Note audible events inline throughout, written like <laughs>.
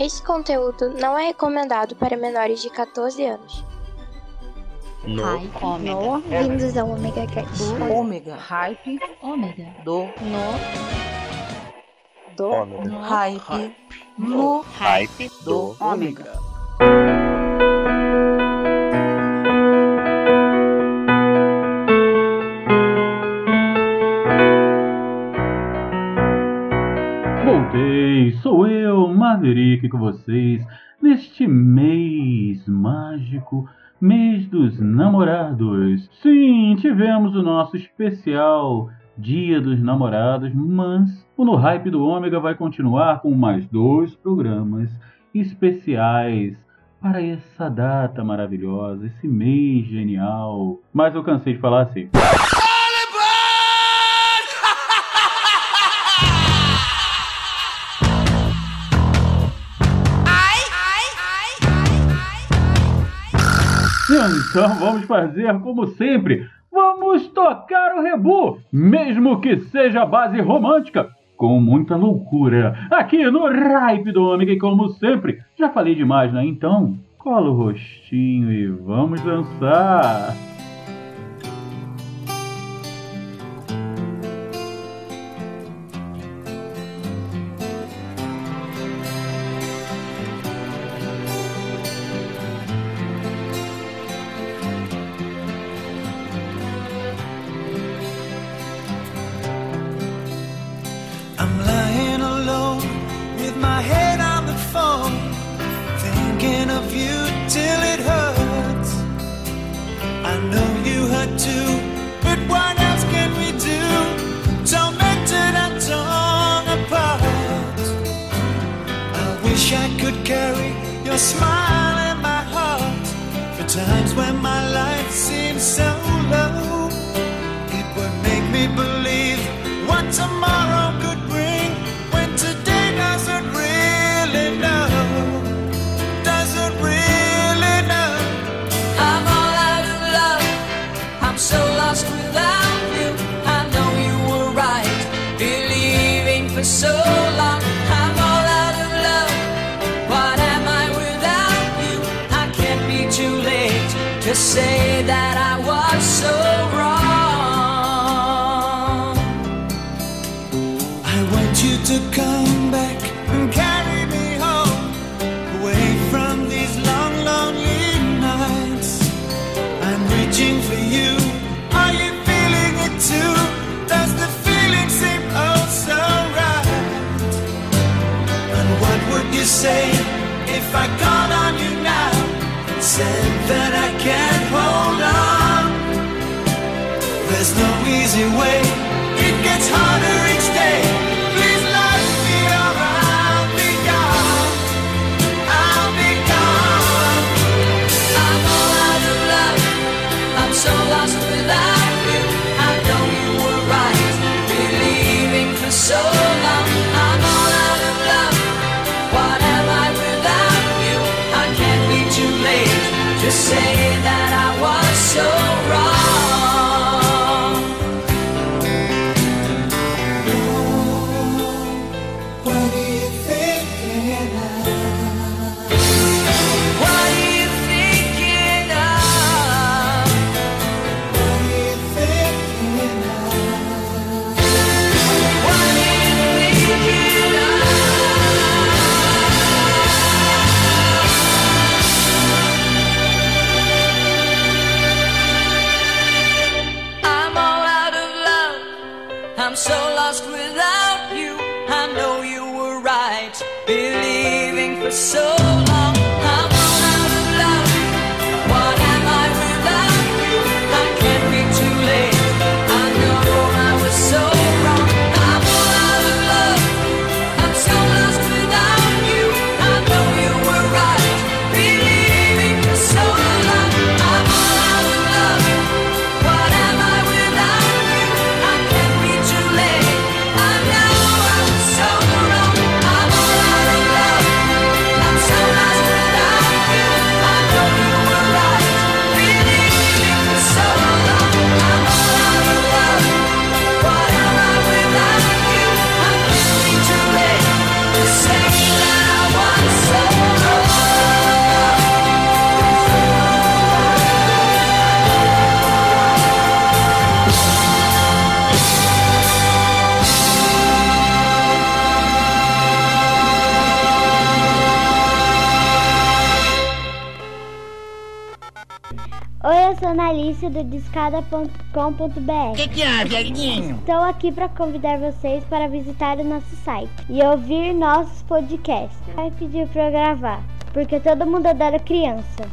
Esse conteúdo não é recomendado para menores de 14 anos. No. Hype. No. Bem-vindos ao Omega Cast. Ômega. Hype. Ômega. Do. No. Do. Ômega. No. Hype. No. Hype Do. do Ômega. Maverick, com vocês neste mês mágico, mês dos namorados. Sim, tivemos o nosso especial Dia dos Namorados, mas o No Hype do Ômega vai continuar com mais dois programas especiais para essa data maravilhosa, esse mês genial. Mas eu cansei de falar assim. Então vamos fazer como sempre. Vamos tocar o rebu, mesmo que seja base romântica, com muita loucura. Aqui no Ripe do Ômega, e como sempre, já falei demais, né? Então, cola o rostinho e vamos dançar. Of you till it hurts. I know you hurt too, but what else can we do? Tormented and torn apart. I wish I could carry your smile in my heart for times when my life is Oi, eu sou a Analice do discada.com.br. O que, que é, viadinho? Estou aqui para convidar vocês para visitar o nosso site e ouvir nossos podcasts. Vai pedir para gravar, porque todo mundo adora criança.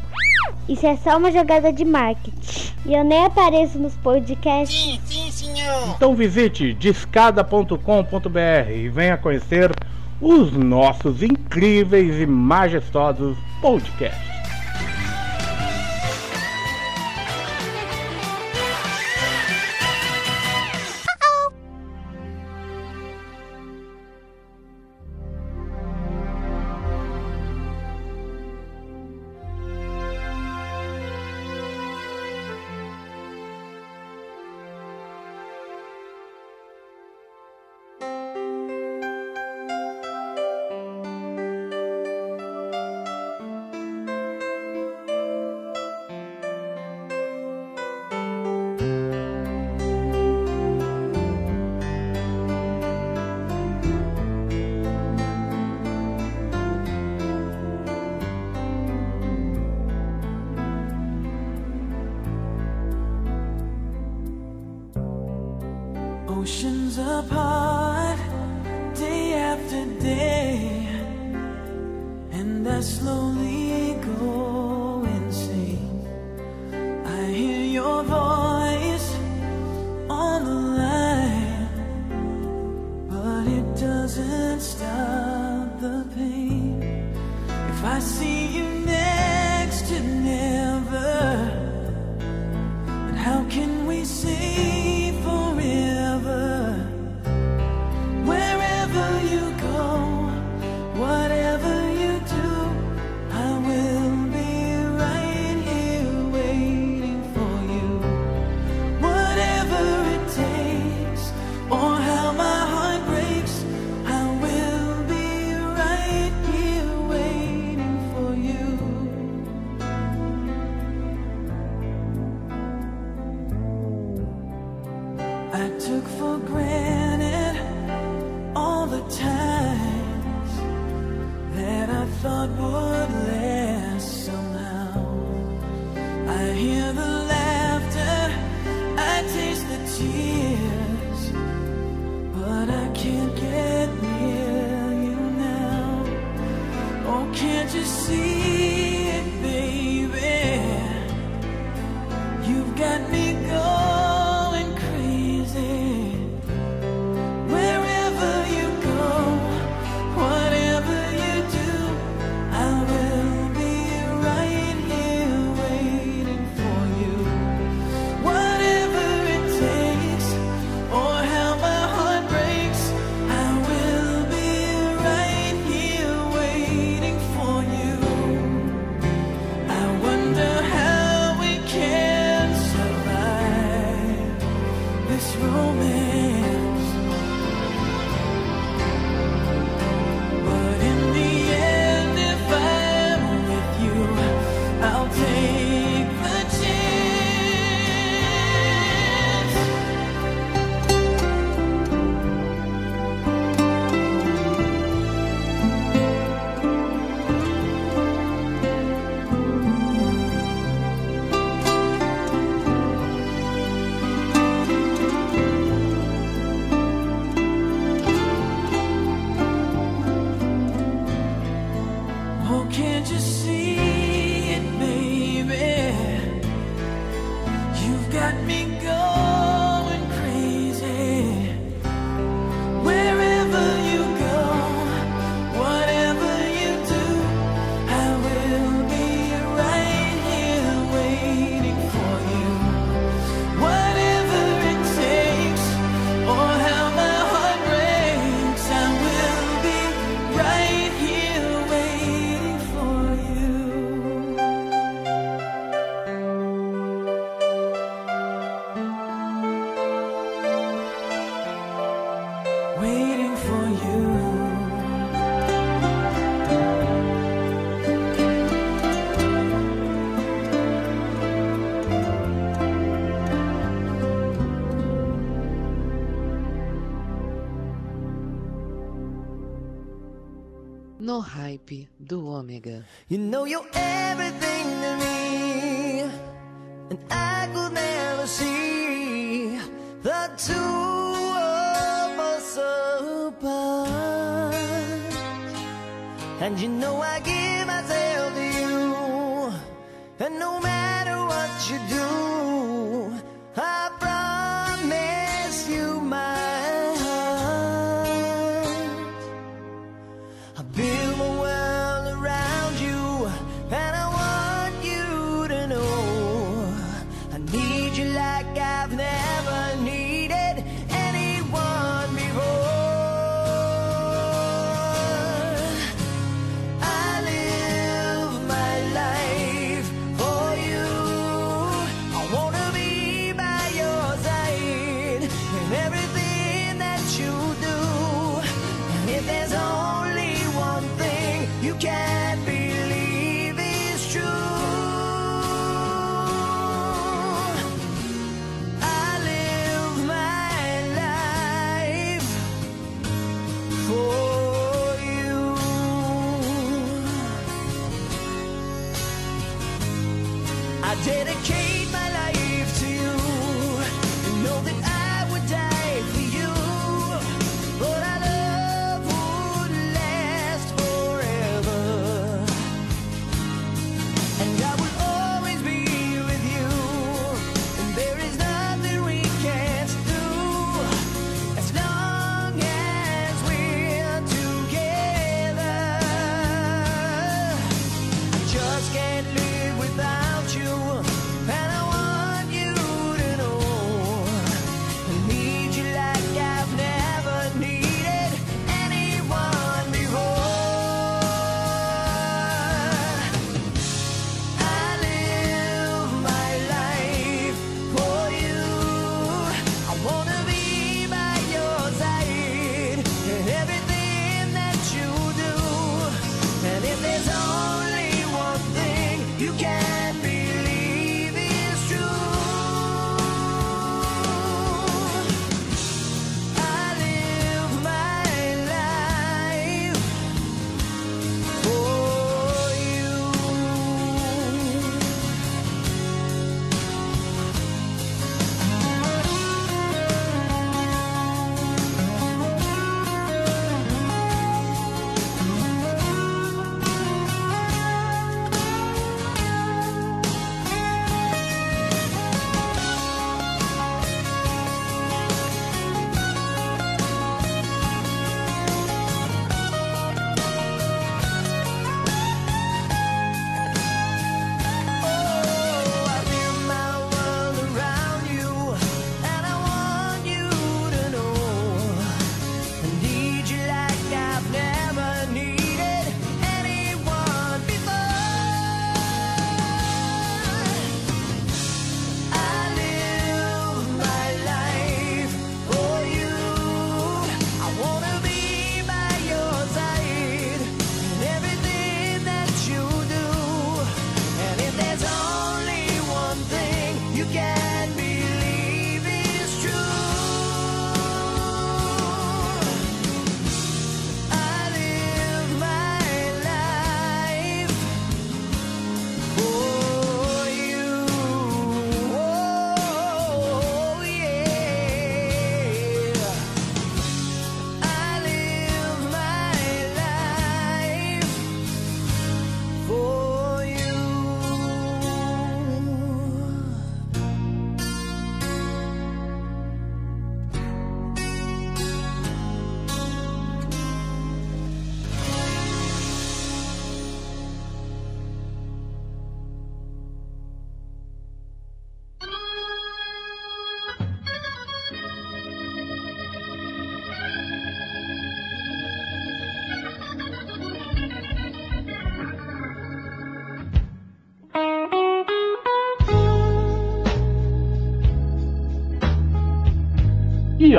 Isso é só uma jogada de marketing. E eu nem apareço nos podcasts. Sim, sim, senhor. Então visite discada.com.br e venha conhecer os nossos incríveis e majestosos podcasts. I see you next to me. no hype do Ômega. You know you're everything to me, and I could never see the two of us apart. And you know I give myself to you, and no matter what you do.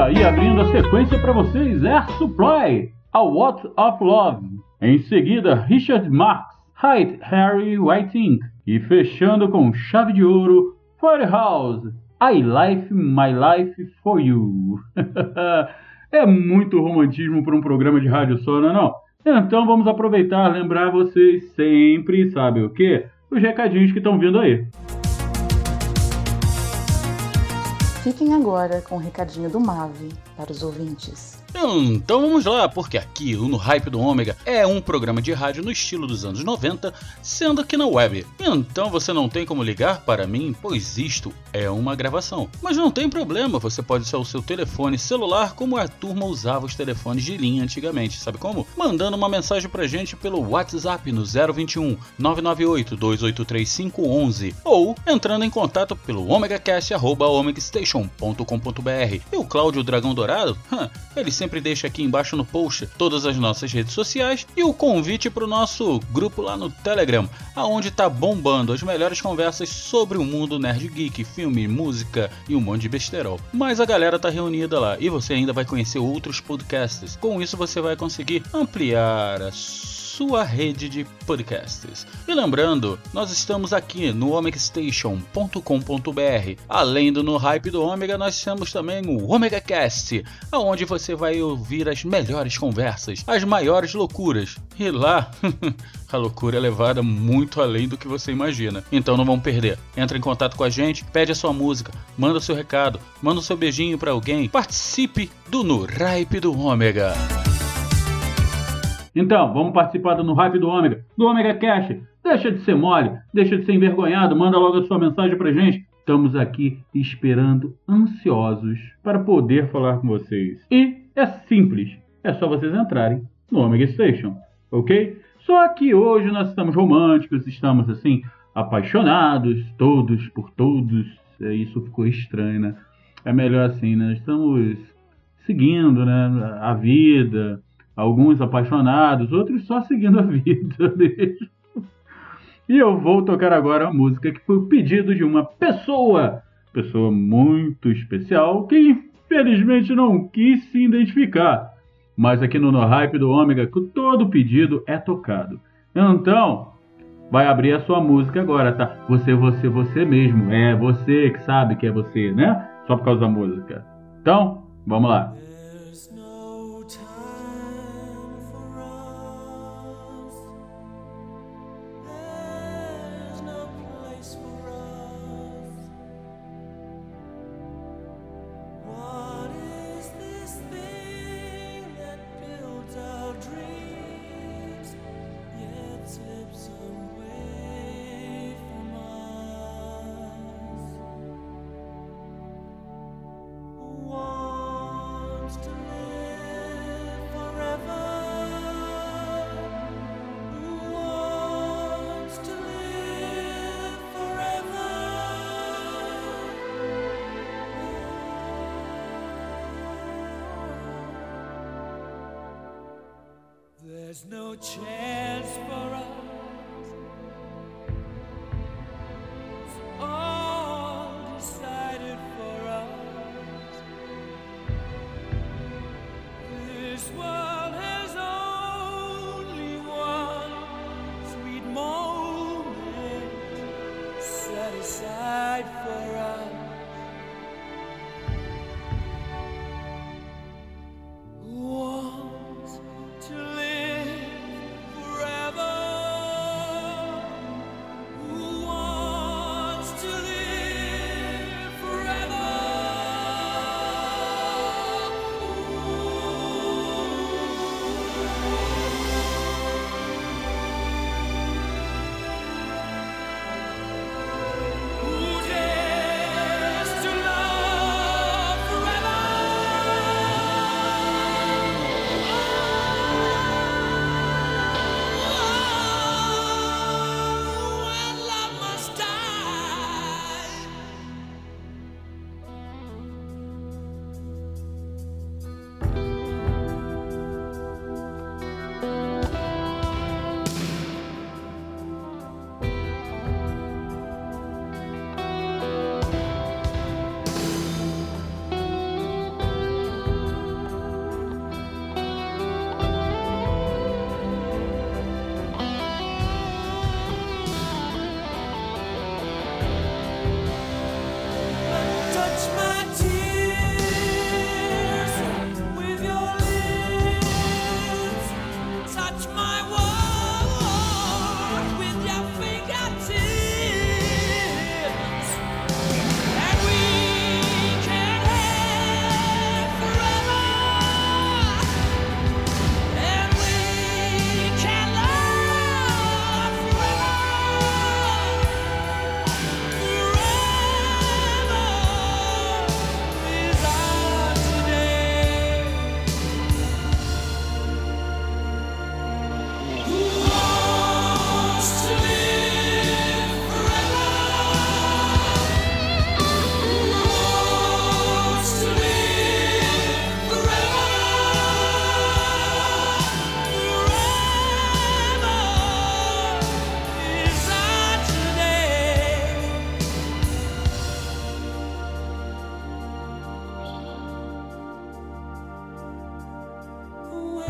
e abrindo a sequência para vocês Air Supply, A What of Love. Em seguida, Richard Marx, Hyde Harry Whiting. E fechando com chave de ouro, Firehouse, I Life My Life For You. <laughs> é muito romantismo para um programa de rádio só, não é não? Então vamos aproveitar lembrar vocês sempre, sabe o que? Os recadinhos que estão vindo aí. Fiquem agora com o recadinho do Mave para os ouvintes. Então vamos lá, porque aqui o No Hype do Ômega é um programa de rádio no estilo dos anos 90, sendo aqui na web. Então você não tem como ligar para mim, pois isto é uma gravação. Mas não tem problema, você pode usar o seu telefone celular como a turma usava os telefones de linha antigamente, sabe como? Mandando uma mensagem pra gente pelo WhatsApp no 021 998 283 511 ou entrando em contato pelo omegacast@omegastation.com.br. E o Cláudio Dragão Dourado, ele sempre deixa aqui embaixo no post todas as nossas redes sociais e o convite para o nosso grupo lá no Telegram, aonde tá bombando as melhores conversas sobre o mundo nerd geek, filme, música e um monte de besterol. Mas a galera tá reunida lá e você ainda vai conhecer outros podcasts. Com isso você vai conseguir ampliar a sua rede de podcasts. E lembrando, nós estamos aqui no omegastation.com.br. Além do No Hype do Ômega, nós temos também o Omega Cast, aonde você vai ouvir as melhores conversas, as maiores loucuras. E lá, <laughs> a loucura é levada muito além do que você imagina. Então não vão perder. Entra em contato com a gente, pede a sua música, manda seu recado, manda seu beijinho para alguém. Participe do No Hype do Ômega. Então, vamos participar do No Hype do Ômega, do Ômega Cash. Deixa de ser mole, deixa de ser envergonhado, manda logo a sua mensagem pra gente. Estamos aqui esperando, ansiosos, para poder falar com vocês. E é simples, é só vocês entrarem no Omega Station, ok? Só que hoje nós estamos românticos, estamos assim, apaixonados, todos por todos. É, isso ficou estranho, né? É melhor assim, né? Estamos seguindo né, a vida, alguns apaixonados, outros só seguindo a <laughs> vida mesmo. E eu vou tocar agora a música que foi o pedido de uma pessoa, pessoa muito especial, que infelizmente não quis se identificar. Mas aqui no No Hype do Ômega, todo pedido é tocado. Então, vai abrir a sua música agora, tá? Você, você, você mesmo. É você que sabe que é você, né? Só por causa da música. Então, vamos lá.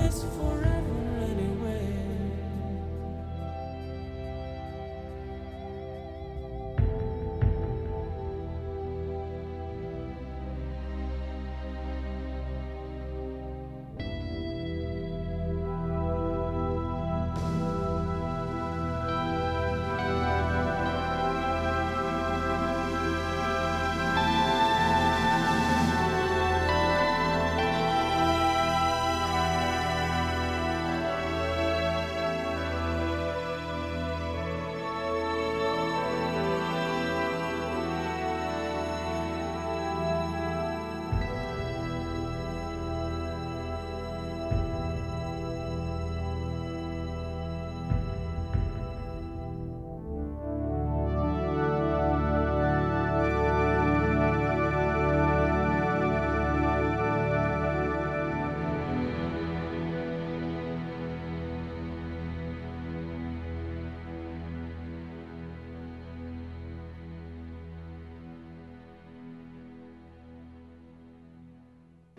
is for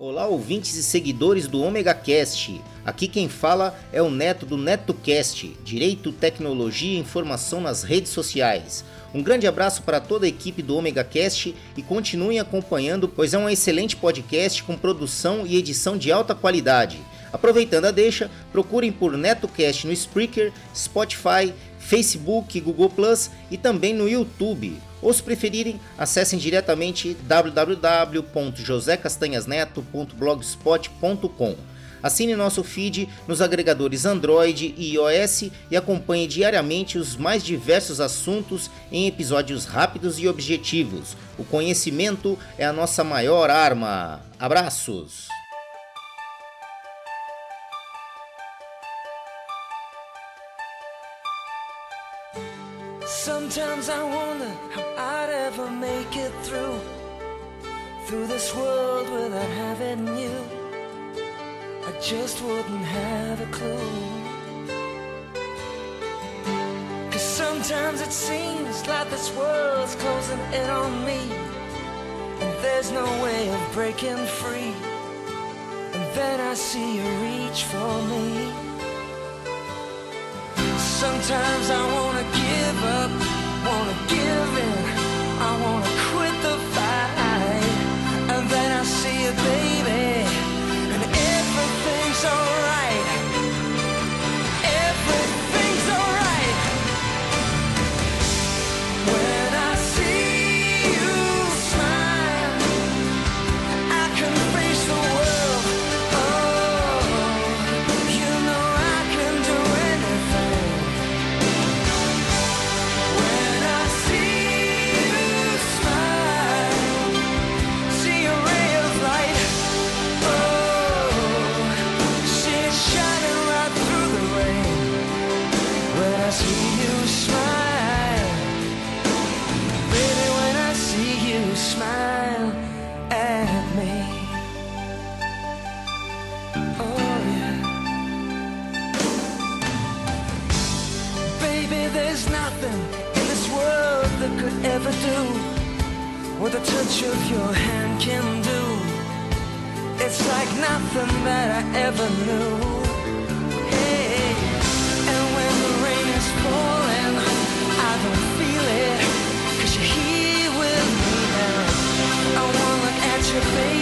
Olá, ouvintes e seguidores do Omega Cast. Aqui quem fala é o Neto do NetoCast, Direito, Tecnologia e Informação nas redes sociais. Um grande abraço para toda a equipe do Omega Cast e continuem acompanhando, pois é um excelente podcast com produção e edição de alta qualidade. Aproveitando a deixa, procurem por NetoCast no Spreaker, Spotify, Facebook, Google Plus e também no YouTube. Ou se preferirem, acessem diretamente www.josecastanhasneto.blogspot.com. Assine nosso feed nos agregadores Android e iOS e acompanhe diariamente os mais diversos assuntos em episódios rápidos e objetivos. O conhecimento é a nossa maior arma. Abraços! Sometimes I wonder how I'd ever make it through Through this world without having you. I just wouldn't have a clue. Cause sometimes it seems like this world's closing in on me And there's no way of breaking free. And then I see you reach for me. Sometimes I wanna give up, wanna give in, I wanna what the touch of your hand can do. It's like nothing that I ever knew. Hey, and when the rain is falling, I don't feel you're here with me now. I wanna look at you, baby.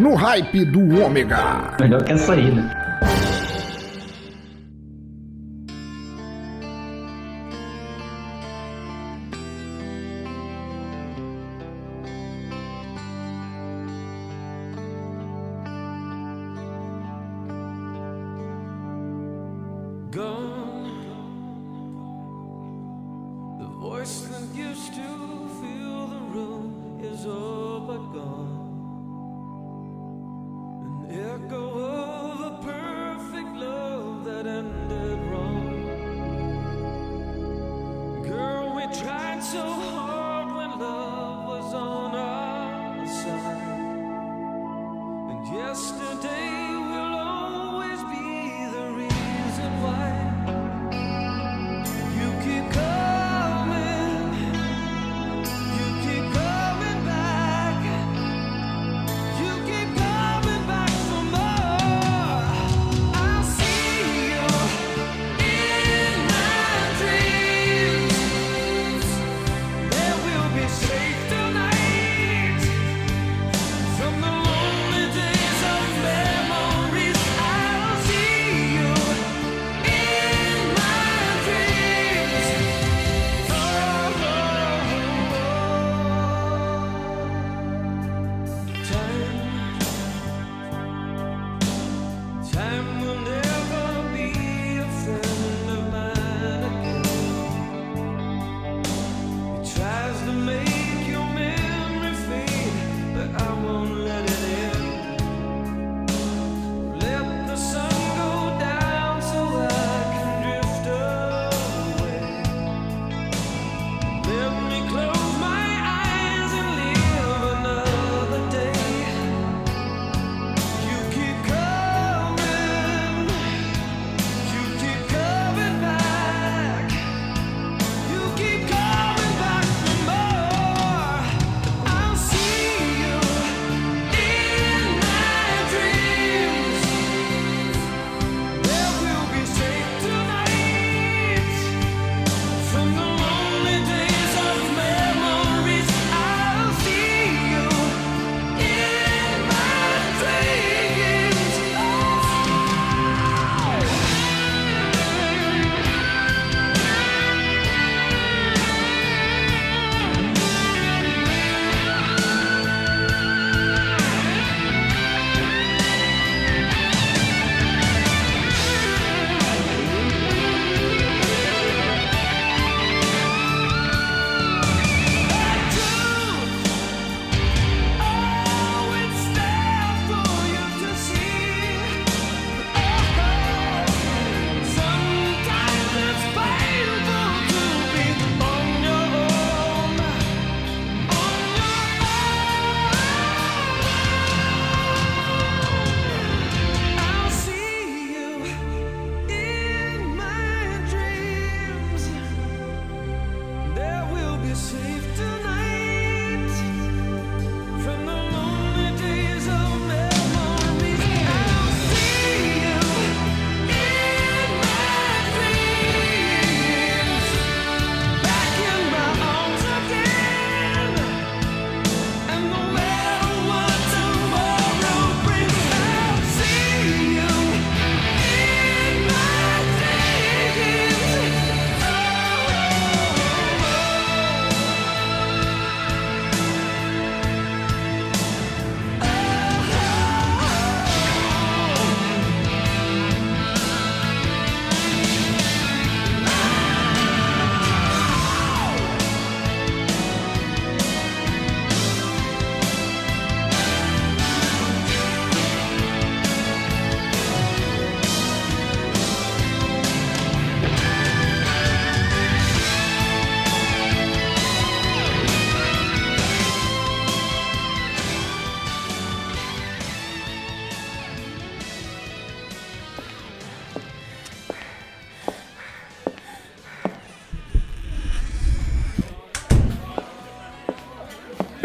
No hype do ômega. Melhor que essa aí, né?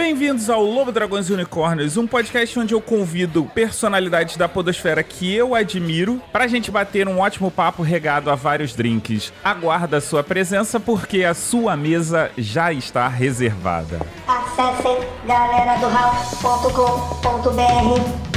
Bem-vindos ao Lobo Dragões e Unicórnios, um podcast onde eu convido personalidades da podosfera que eu admiro pra gente bater um ótimo papo regado a vários drinks. Aguarda a sua presença porque a sua mesa já está reservada. Acesse galeradohouse.com.br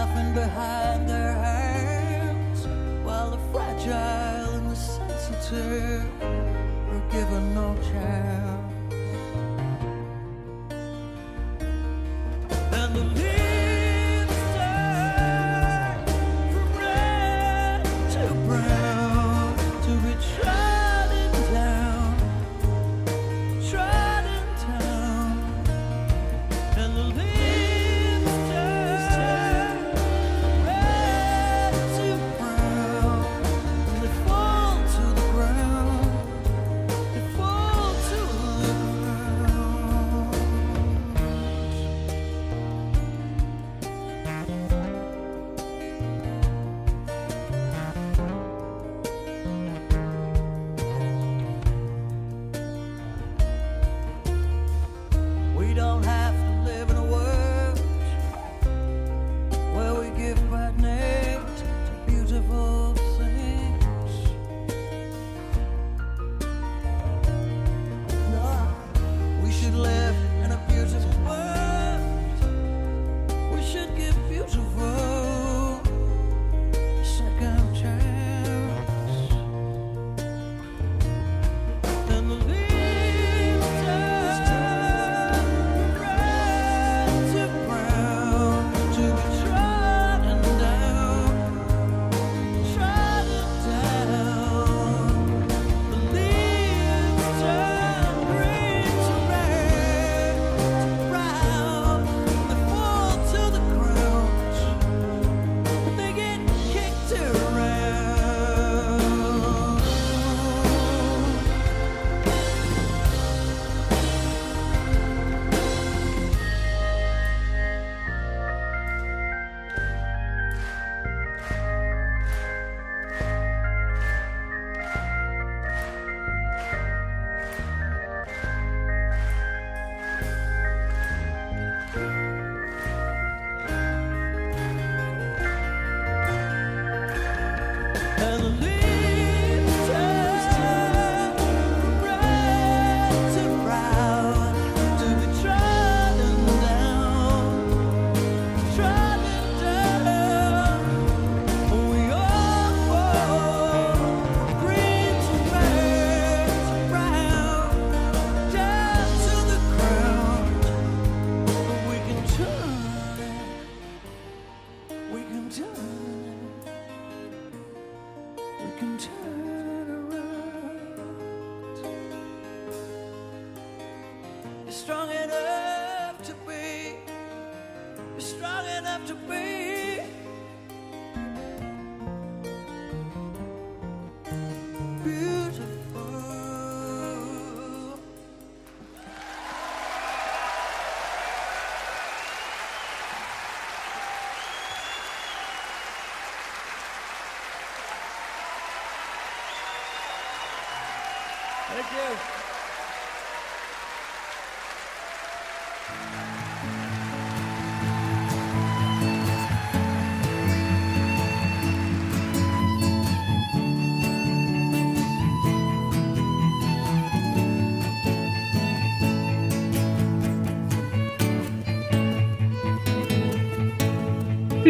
laughing behind their hands while the fragile and the sensitive are given no chance.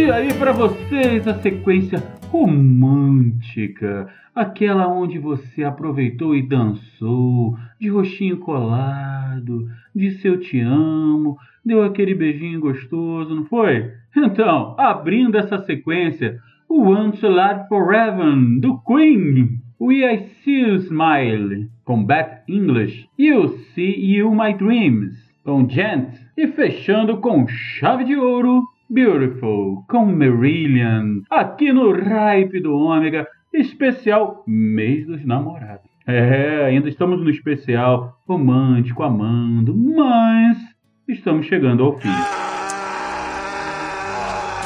E aí para vocês a sequência romântica, aquela onde você aproveitou e dançou, de roxinho colado, disse eu te amo, deu aquele beijinho gostoso, não foi? Então, abrindo essa sequência, o Want to Live Forever do Queen, We I See You Smile com Beth English, You See You My Dreams com Gent. E fechando com chave de ouro Beautiful com Marillion, aqui no Ripe do Ômega, especial Mês dos Namorados. É, ainda estamos no especial romântico, amando, mas estamos chegando ao fim.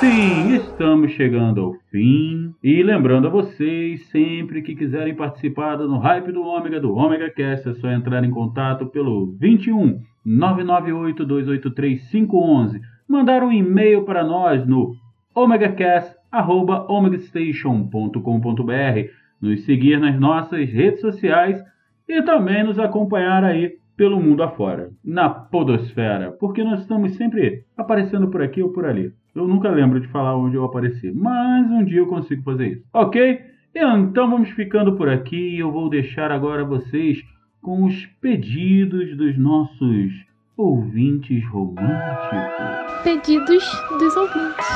Sim, estamos chegando ao fim. E lembrando a vocês, sempre que quiserem participar no Hype do Ômega, do Ômega Cast, é só entrar em contato pelo 21 998 283 511 mandar um e-mail para nós no omegastation.com.br, nos seguir nas nossas redes sociais e também nos acompanhar aí pelo mundo afora, na podosfera, porque nós estamos sempre aparecendo por aqui ou por ali. Eu nunca lembro de falar onde eu apareci, mas um dia eu consigo fazer isso. Ok? Então vamos ficando por aqui. Eu vou deixar agora vocês com os pedidos dos nossos ouvintes românticos. Pedidos dos ouvintes.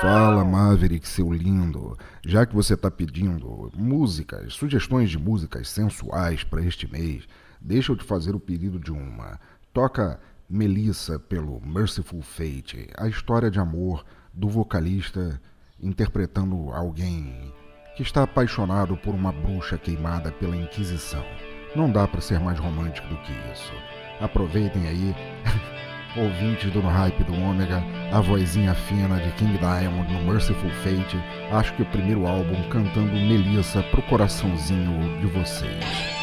Fala, Maverick, seu lindo. Já que você está pedindo músicas, sugestões de músicas sensuais para este mês, deixa eu te fazer o pedido de uma. Toca Melissa pelo Merciful Fate, a história de amor do vocalista interpretando alguém que está apaixonado por uma bruxa queimada pela Inquisição. Não dá para ser mais romântico do que isso. Aproveitem aí, <laughs> ouvintes do No Hype do Ômega, a vozinha fina de King Diamond no Merciful Fate. Acho que o primeiro álbum cantando Melissa pro coraçãozinho de vocês.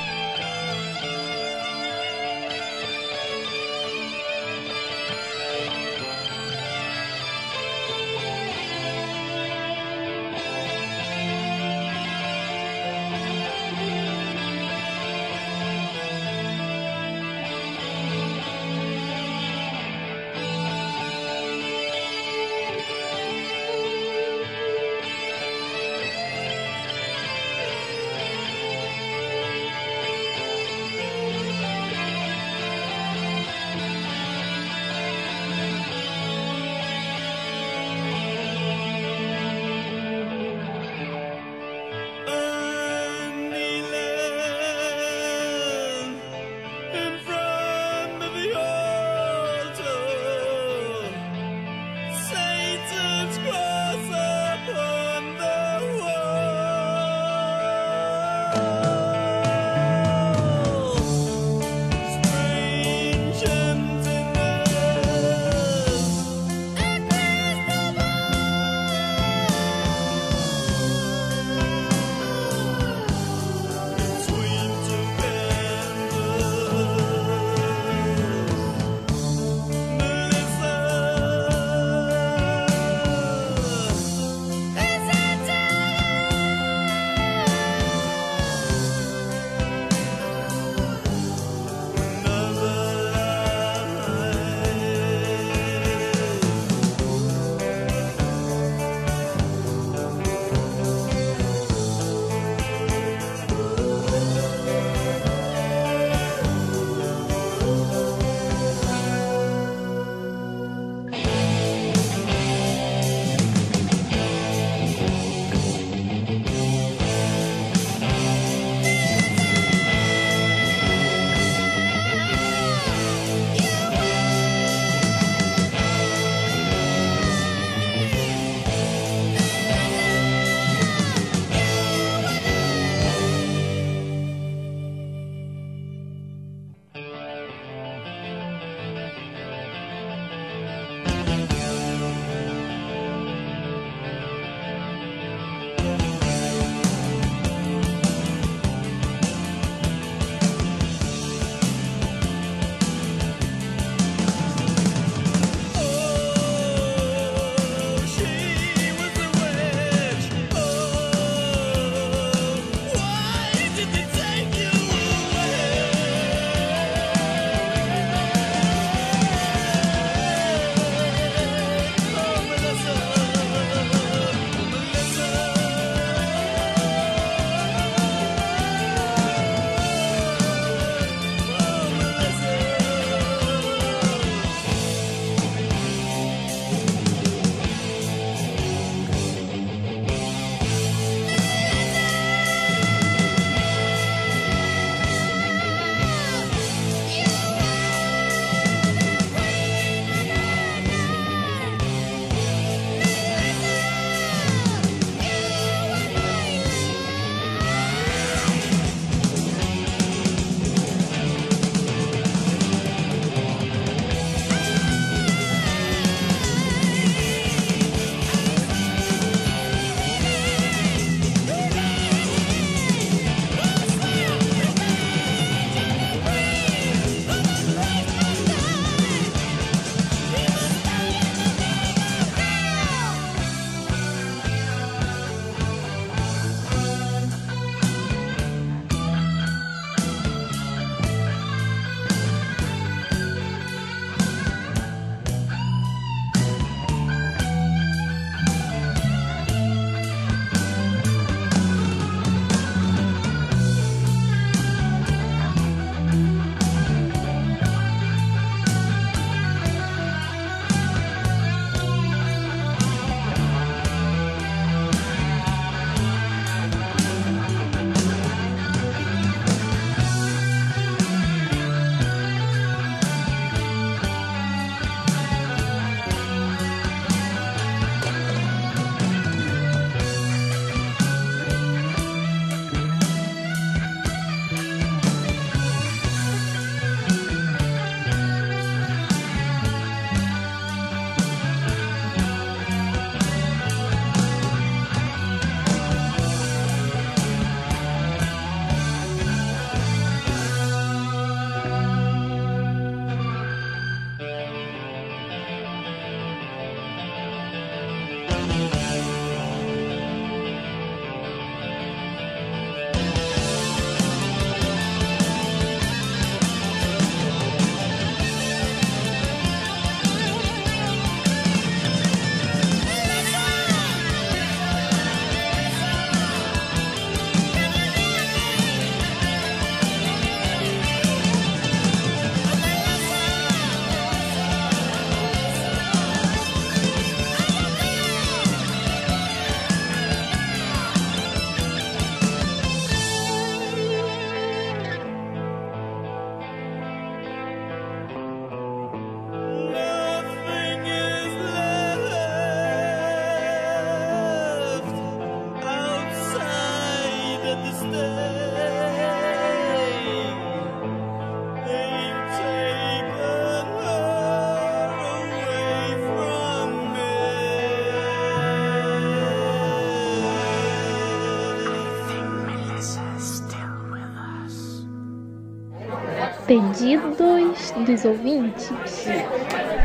Dos ouvintes.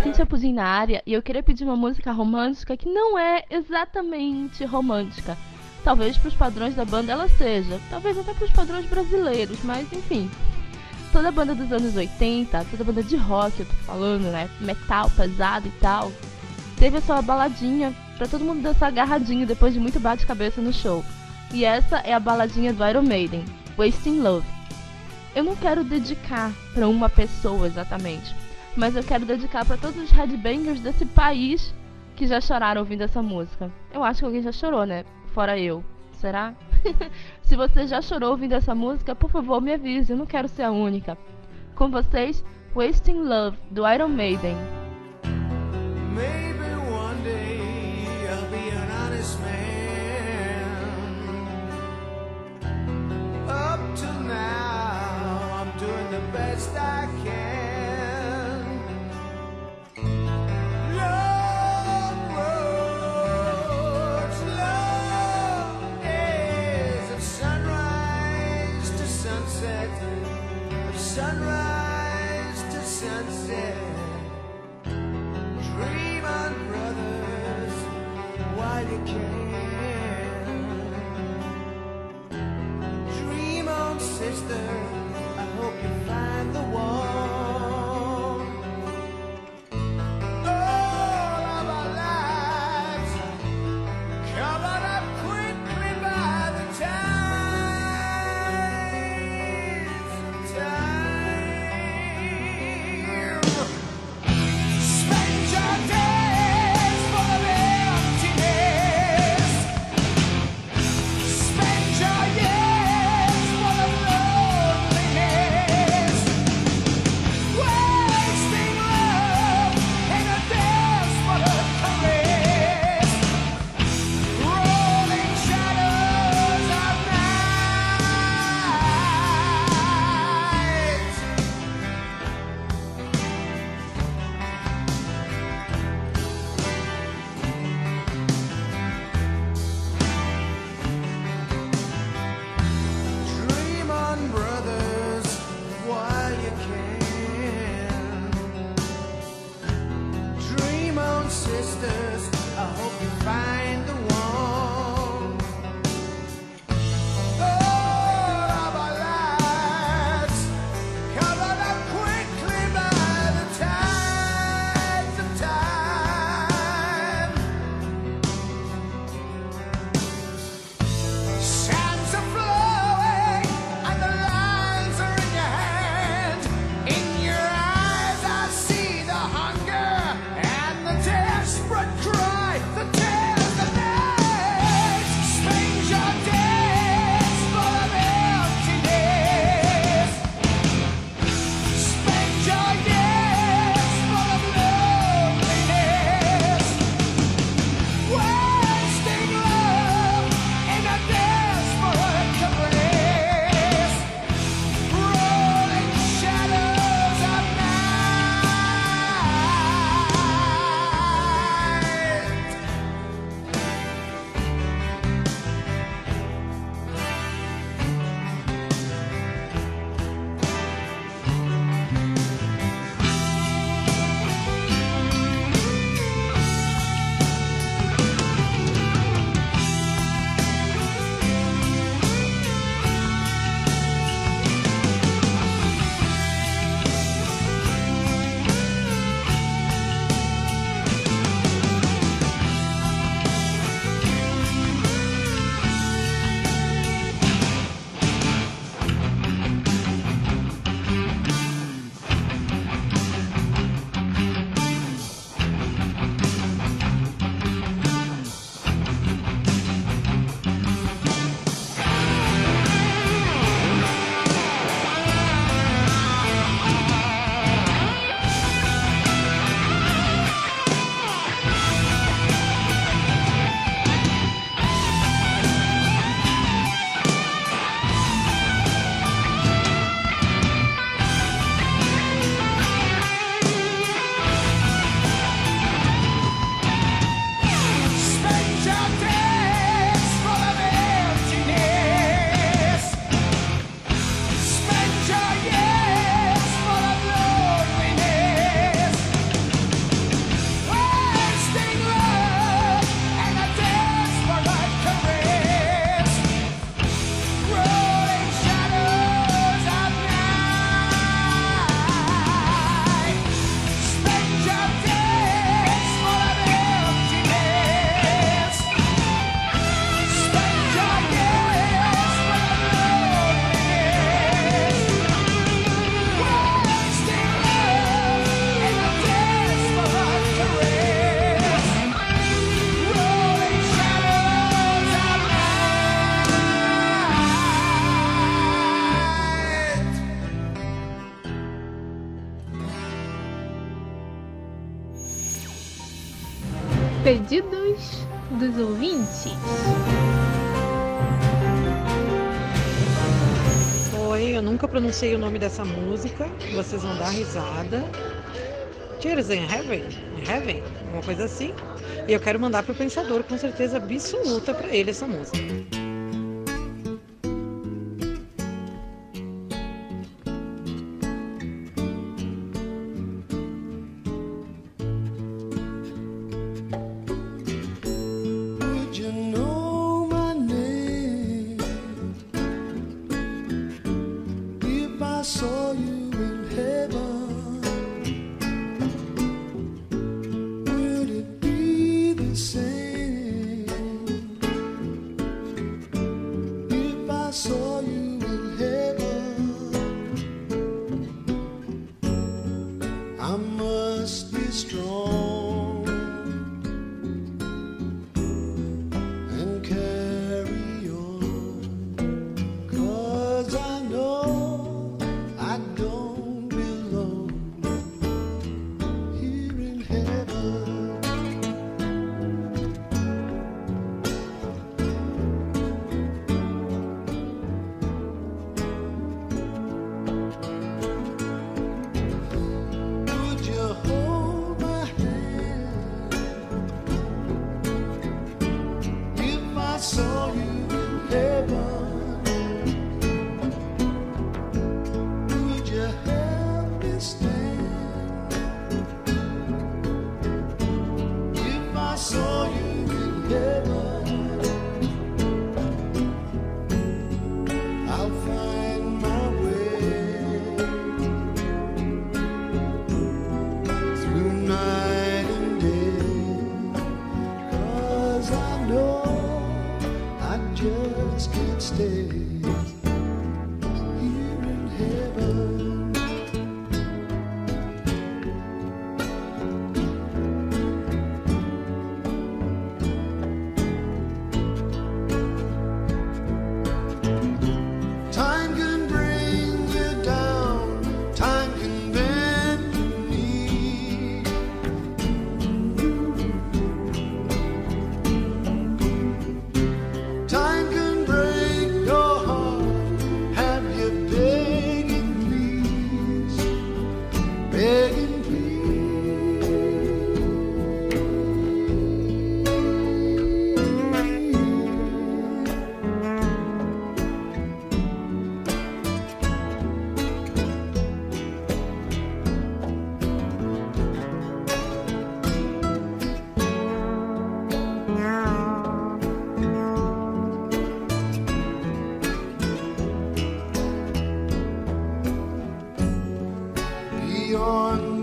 Cintia Pudim na área e eu queria pedir uma música romântica que não é exatamente romântica. Talvez para os padrões da banda ela seja, talvez até para os padrões brasileiros, mas enfim. Toda banda dos anos 80, toda banda de rock, eu tô falando, né? Metal pesado e tal, teve a sua baladinha para todo mundo dançar agarradinho depois de muito bate-cabeça no show. E essa é a baladinha do Iron Maiden, Wasting Love. Eu não quero dedicar para uma pessoa exatamente, mas eu quero dedicar para todos os headbangers desse país que já choraram ouvindo essa música. Eu acho que alguém já chorou, né? Fora eu. Será? <laughs> Se você já chorou ouvindo essa música, por favor me avise, eu não quero ser a única. Com vocês, Wasting Love, do Iron Maiden. Maybe sister. dos ouvintes. Oi, eu nunca pronunciei o nome dessa música, vocês vão dar risada. Tears in Heaven, in Heaven, uma coisa assim. E eu quero mandar para o Pensador, com certeza absoluta, para ele essa música. beyond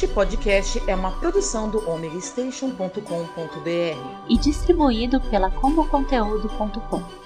Este podcast é uma produção do omegastation.com.br e distribuído pela comoconteúdo.com.